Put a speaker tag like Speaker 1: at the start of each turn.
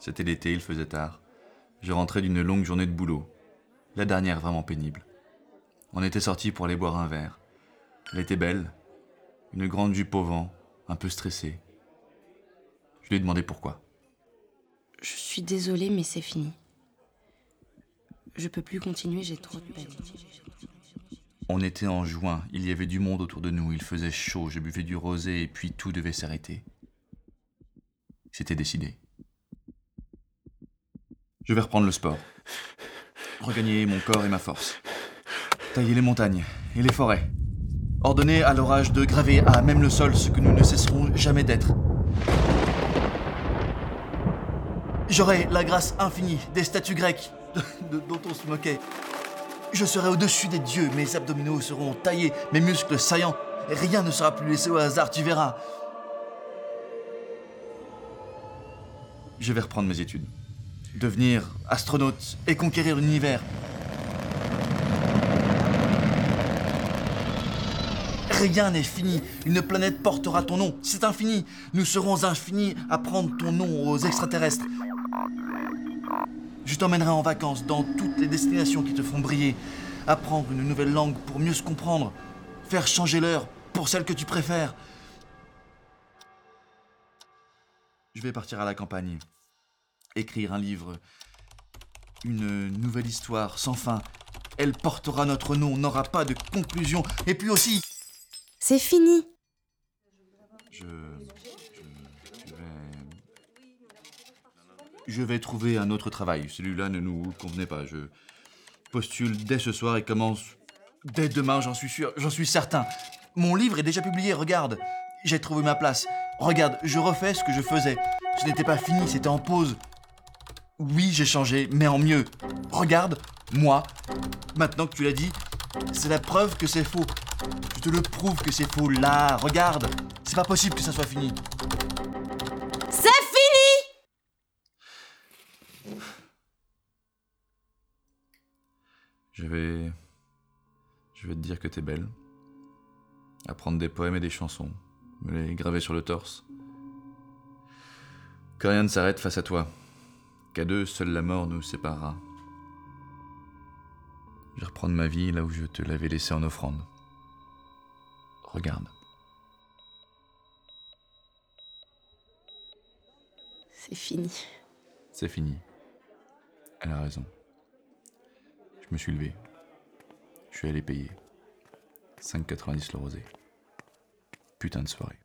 Speaker 1: C'était l'été, il faisait tard. Je rentrais d'une longue journée de boulot. La dernière vraiment pénible. On était sortis pour aller boire un verre. Elle était belle, une grande jupe au vent, un peu stressée. Je lui ai demandé pourquoi.
Speaker 2: Je suis désolée, mais c'est fini. Je peux plus continuer, j'ai trop de peine.
Speaker 1: On était en juin, il y avait du monde autour de nous, il faisait chaud, je buvais du rosé et puis tout devait s'arrêter. C'était décidé. Je vais reprendre le sport. Regagner mon corps et ma force. Tailler les montagnes et les forêts. Ordonner à l'orage de graver à même le sol ce que nous ne cesserons jamais d'être. J'aurai la grâce infinie des statues grecques dont on se moquait. Je serai au-dessus des dieux, mes abdominaux seront taillés, mes muscles saillants. Rien ne sera plus laissé au hasard, tu verras. Je vais reprendre mes études. Devenir astronaute et conquérir l'univers. Rien n'est fini. Une planète portera ton nom. C'est infini. Nous serons infinis à prendre ton nom aux extraterrestres. Je t'emmènerai en vacances dans toutes les destinations qui te font briller. Apprendre une nouvelle langue pour mieux se comprendre. Faire changer l'heure pour celle que tu préfères. Je vais partir à la campagne. Écrire un livre. Une nouvelle histoire sans fin. Elle portera notre nom, n'aura pas de conclusion. Et puis aussi,
Speaker 2: C'est fini.
Speaker 1: je, je, je vais. Je vais trouver un autre travail. Celui-là ne nous convenait pas. Je postule dès ce soir et commence dès demain, j'en suis sûr, j'en suis certain. Mon livre est déjà publié, regarde. J'ai trouvé ma place. Regarde, je refais ce que je faisais. Ce n'était pas fini, c'était en pause. Oui, j'ai changé, mais en mieux. Regarde, moi, maintenant que tu l'as dit, c'est la preuve que c'est faux. Je te le prouve que c'est faux. Là, regarde. C'est pas possible que ça soit fini.
Speaker 2: C'est fini
Speaker 1: Je vais. Je vais te dire que t'es belle. Apprendre des poèmes et des chansons. Me les graver sur le torse. Que rien ne s'arrête face à toi. Qu'à deux, seule la mort nous séparera. Je vais reprendre ma vie là où je te l'avais laissée en offrande. Regarde.
Speaker 2: C'est fini.
Speaker 1: C'est fini. Elle a raison. Je me suis levé. Je suis allé payer. 5,90 le rosé. Putain de soirée.